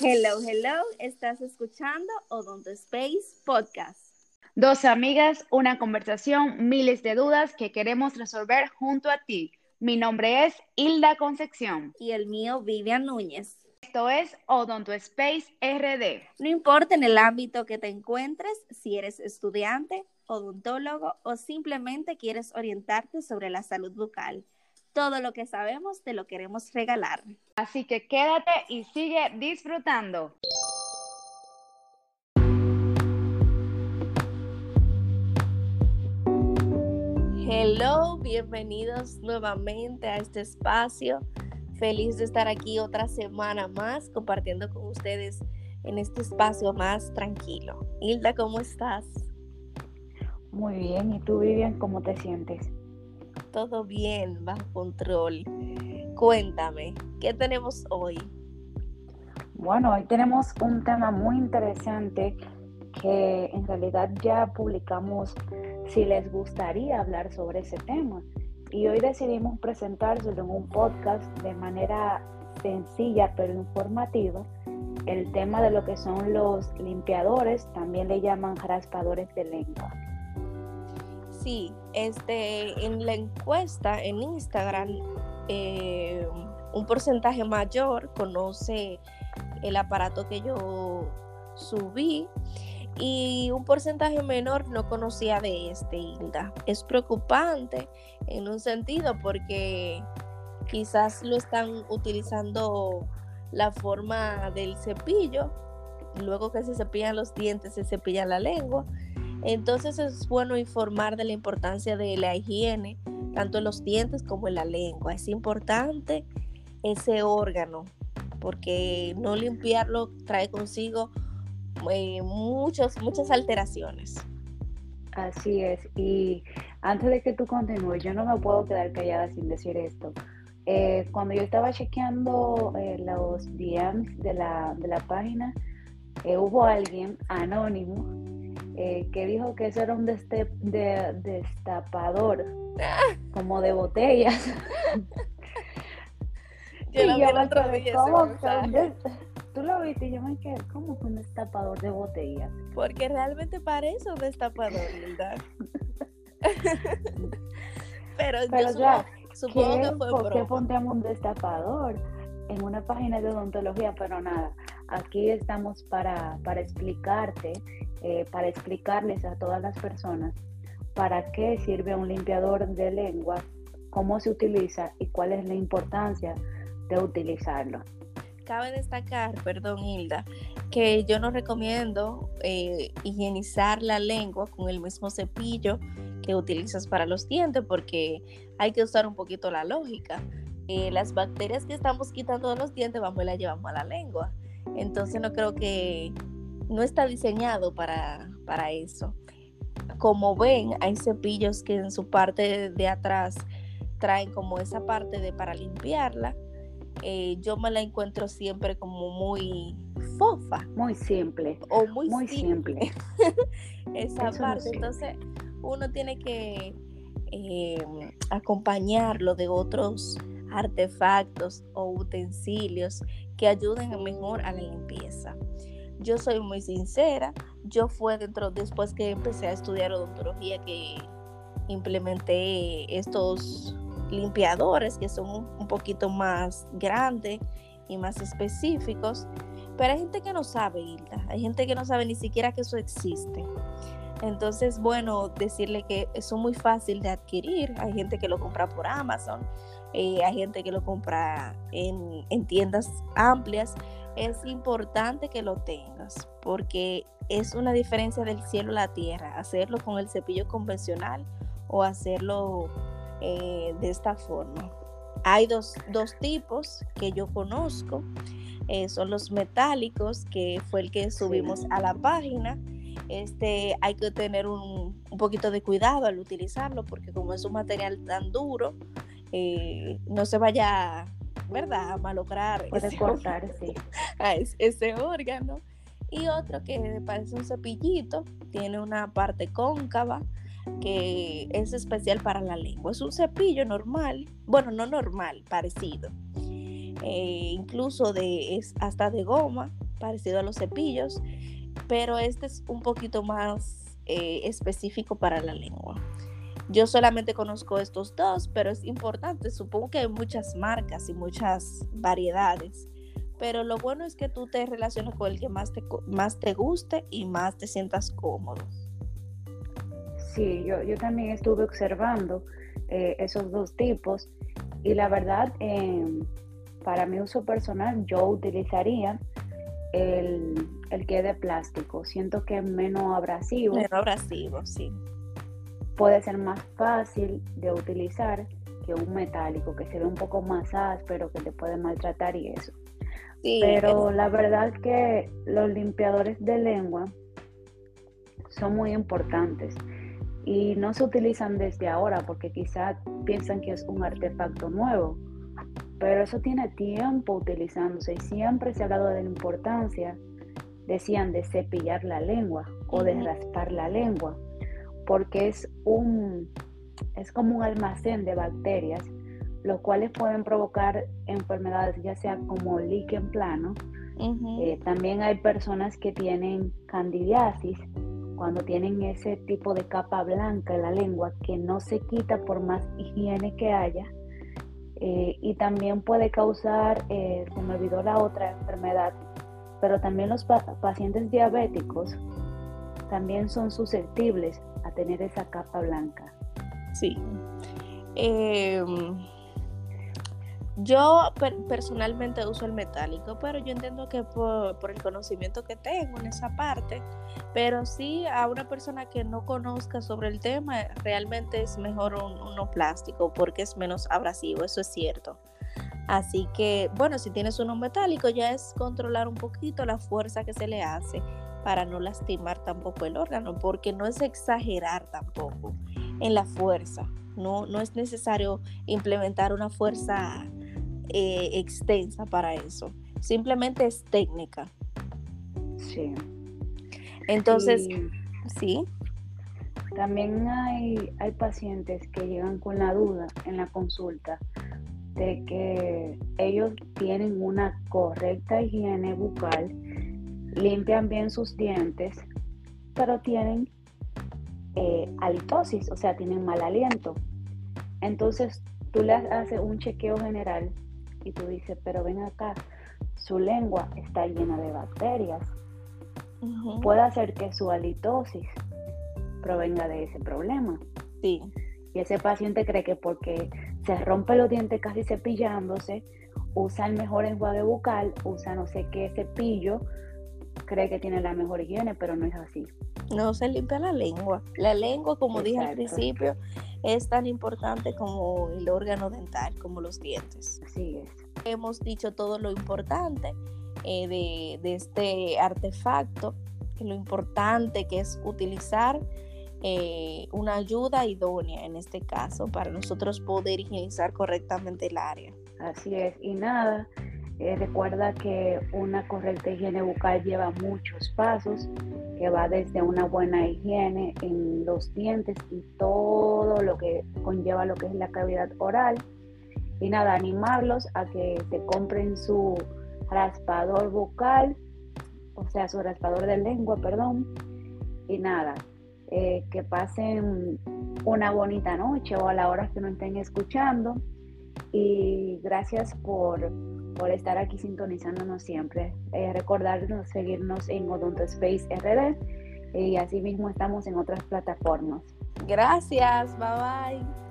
Hello, hello, estás escuchando Odonto Space Podcast. Dos amigas, una conversación, miles de dudas que queremos resolver junto a ti. Mi nombre es Hilda Concepción. Y el mío, Vivian Núñez. Esto es Odonto Space RD. No importa en el ámbito que te encuentres, si eres estudiante, odontólogo o simplemente quieres orientarte sobre la salud bucal. Todo lo que sabemos te lo queremos regalar. Así que quédate y sigue disfrutando. Hello, bienvenidos nuevamente a este espacio. Feliz de estar aquí otra semana más compartiendo con ustedes en este espacio más tranquilo. Hilda, ¿cómo estás? Muy bien, ¿y tú Vivian, cómo te sientes? Todo bien, bajo control. Cuéntame, ¿qué tenemos hoy? Bueno, hoy tenemos un tema muy interesante que en realidad ya publicamos si les gustaría hablar sobre ese tema. Y hoy decidimos presentárselo en un podcast de manera sencilla pero informativa. El tema de lo que son los limpiadores, también le llaman raspadores de lengua sí, este, en la encuesta en Instagram, eh, un porcentaje mayor conoce el aparato que yo subí y un porcentaje menor no conocía de este Hilda. Es preocupante en un sentido porque quizás lo están utilizando la forma del cepillo, luego que se cepillan los dientes se cepilla la lengua entonces es bueno informar de la importancia de la higiene, tanto en los dientes como en la lengua. Es importante ese órgano, porque no limpiarlo trae consigo eh, muchas, muchas alteraciones. Así es, y antes de que tú continúes, yo no me puedo quedar callada sin decir esto. Eh, cuando yo estaba chequeando eh, los DMs de la, de la página, hubo alguien anónimo eh, que dijo que eso era un destapador, como de botellas. Yo lo vi el otro día. Tú lo viste y yo me quedé, ¿cómo es un destapador de botellas? Porque realmente parece un destapador, ¿verdad? Pero, Pero yo supongo, que fue ¿Por qué pondríamos un destapador en una página de odontología? Pero nada, aquí estamos para, para explicarte eh, para explicarles a todas las personas para qué sirve un limpiador de lengua, cómo se utiliza y cuál es la importancia de utilizarlo. Cabe destacar, perdón Hilda, que yo no recomiendo eh, higienizar la lengua con el mismo cepillo que utilizas para los dientes porque hay que usar un poquito la lógica. Eh, las bacterias que estamos quitando de los dientes vamos y las llevamos a la lengua. Entonces no creo que no está diseñado para, para eso. Como ven, hay cepillos que en su parte de atrás traen como esa parte de para limpiarla. Eh, yo me la encuentro siempre como muy fofa. Muy simple. O muy, muy simple. esa parte. Entonces, uno tiene que eh, acompañarlo de otros artefactos o utensilios que ayuden mejor a la limpieza. Yo soy muy sincera, yo fue dentro, después que empecé a estudiar odontología, que implementé estos limpiadores que son un poquito más grandes y más específicos. Pero hay gente que no sabe, Hilda. Hay gente que no sabe ni siquiera que eso existe. Entonces, bueno, decirle que son muy fácil de adquirir. Hay gente que lo compra por Amazon, eh, hay gente que lo compra en, en tiendas amplias es importante que lo tengas porque es una diferencia del cielo a la tierra, hacerlo con el cepillo convencional o hacerlo eh, de esta forma. Hay dos, tipos que yo conozco, eh, son los metálicos, que fue el que subimos a la página. Este, hay que tener un, poquito de cuidado al utilizarlo porque como es un material tan duro, eh, no se vaya ¿verdad? A malograr Puede ese, cortar, sí. ese órgano. Y otro que parece un cepillito, tiene una parte cóncava que es especial para la lengua. Es un cepillo normal, bueno, no normal, parecido. Eh, incluso de, es hasta de goma, parecido a los cepillos, pero este es un poquito más eh, específico para la lengua. Yo solamente conozco estos dos, pero es importante. Supongo que hay muchas marcas y muchas variedades. Pero lo bueno es que tú te relaciones con el que más te, más te guste y más te sientas cómodo. Sí, yo, yo también estuve observando eh, esos dos tipos y la verdad, em, para mi uso personal, yo utilizaría el, el que es de plástico. Siento que es menos abrasivo. Menos abrasivo, sí puede ser más fácil de utilizar que un metálico que se ve un poco más áspero, que te puede maltratar y eso. Pero la verdad que los limpiadores de lengua son muy importantes y no se utilizan desde ahora porque quizás piensan que es un artefacto nuevo, pero eso tiene tiempo utilizándose y siempre se ha hablado de la importancia, decían, de cepillar la lengua o de raspar la lengua porque es un es como un almacén de bacterias, los cuales pueden provocar enfermedades, ya sea como líquen plano. Eh, también hay personas que tienen candidiasis, cuando tienen ese tipo de capa blanca en la lengua que no se quita por más higiene que haya. Eh, y también puede causar, eh, se me olvidó la otra enfermedad, pero también los pacientes diabéticos también son susceptibles a tener esa capa blanca. Sí. Em, yo personalmente uso el metálico, pero yo entiendo que por, el conocimiento que tengo en esa parte, pero sí a una persona que no conozca sobre el tema, realmente es mejor un, uno plástico porque es menos abrasivo, eso es cierto. Así que, bueno, si tienes uno metálico ya es controlar un poquito la fuerza que se le hace para no lastimar tampoco el órgano, porque no es exagerar tampoco en la fuerza. No, no es necesario implementar una fuerza eh, extensa para eso. Simplemente es técnica. Sí. Entonces, sí. También hay, hay pacientes que llegan con la duda en la consulta de que ellos tienen una correcta higiene bucal limpian bien sus dientes, pero tienen eh, halitosis, o sea, tienen mal aliento. Entonces tú le haces un chequeo general y tú dices, pero ven acá, su lengua está llena de bacterias. Puede hacer que su halitosis provenga de ese problema. Sí. Y ese paciente cree que porque se rompe los dientes casi cepillándose, usa el mejor enjuague bucal, usa no sé qué cepillo, cree que tiene la mejor higiene, pero no es así. No se limpia la lengua. La lengua, como dije al principio, es tan importante como el órgano dental, como los dientes. Así es. Hemos dicho todo lo importante eh, de, este artefacto, lo importante que es utilizar eh, una ayuda idónea en este caso para nosotros poder higienizar correctamente el área. Así es, y nada, eh, recuerda que una correcta higiene bucal lleva muchos pasos, que va desde una buena higiene en los dientes y todo lo que conlleva lo que es la cavidad oral. Y nada, animarlos a que se compren su raspador bucal, o sea, su raspador de lengua, perdón. Y nada, eh, que pasen una bonita noche o a la hora que nos estén escuchando. Y gracias por por estar aquí sintonizándonos siempre. Eh, recordarnos seguirnos en Odonto Space RD y asimismo estamos en otras plataformas. Gracias, bye bye.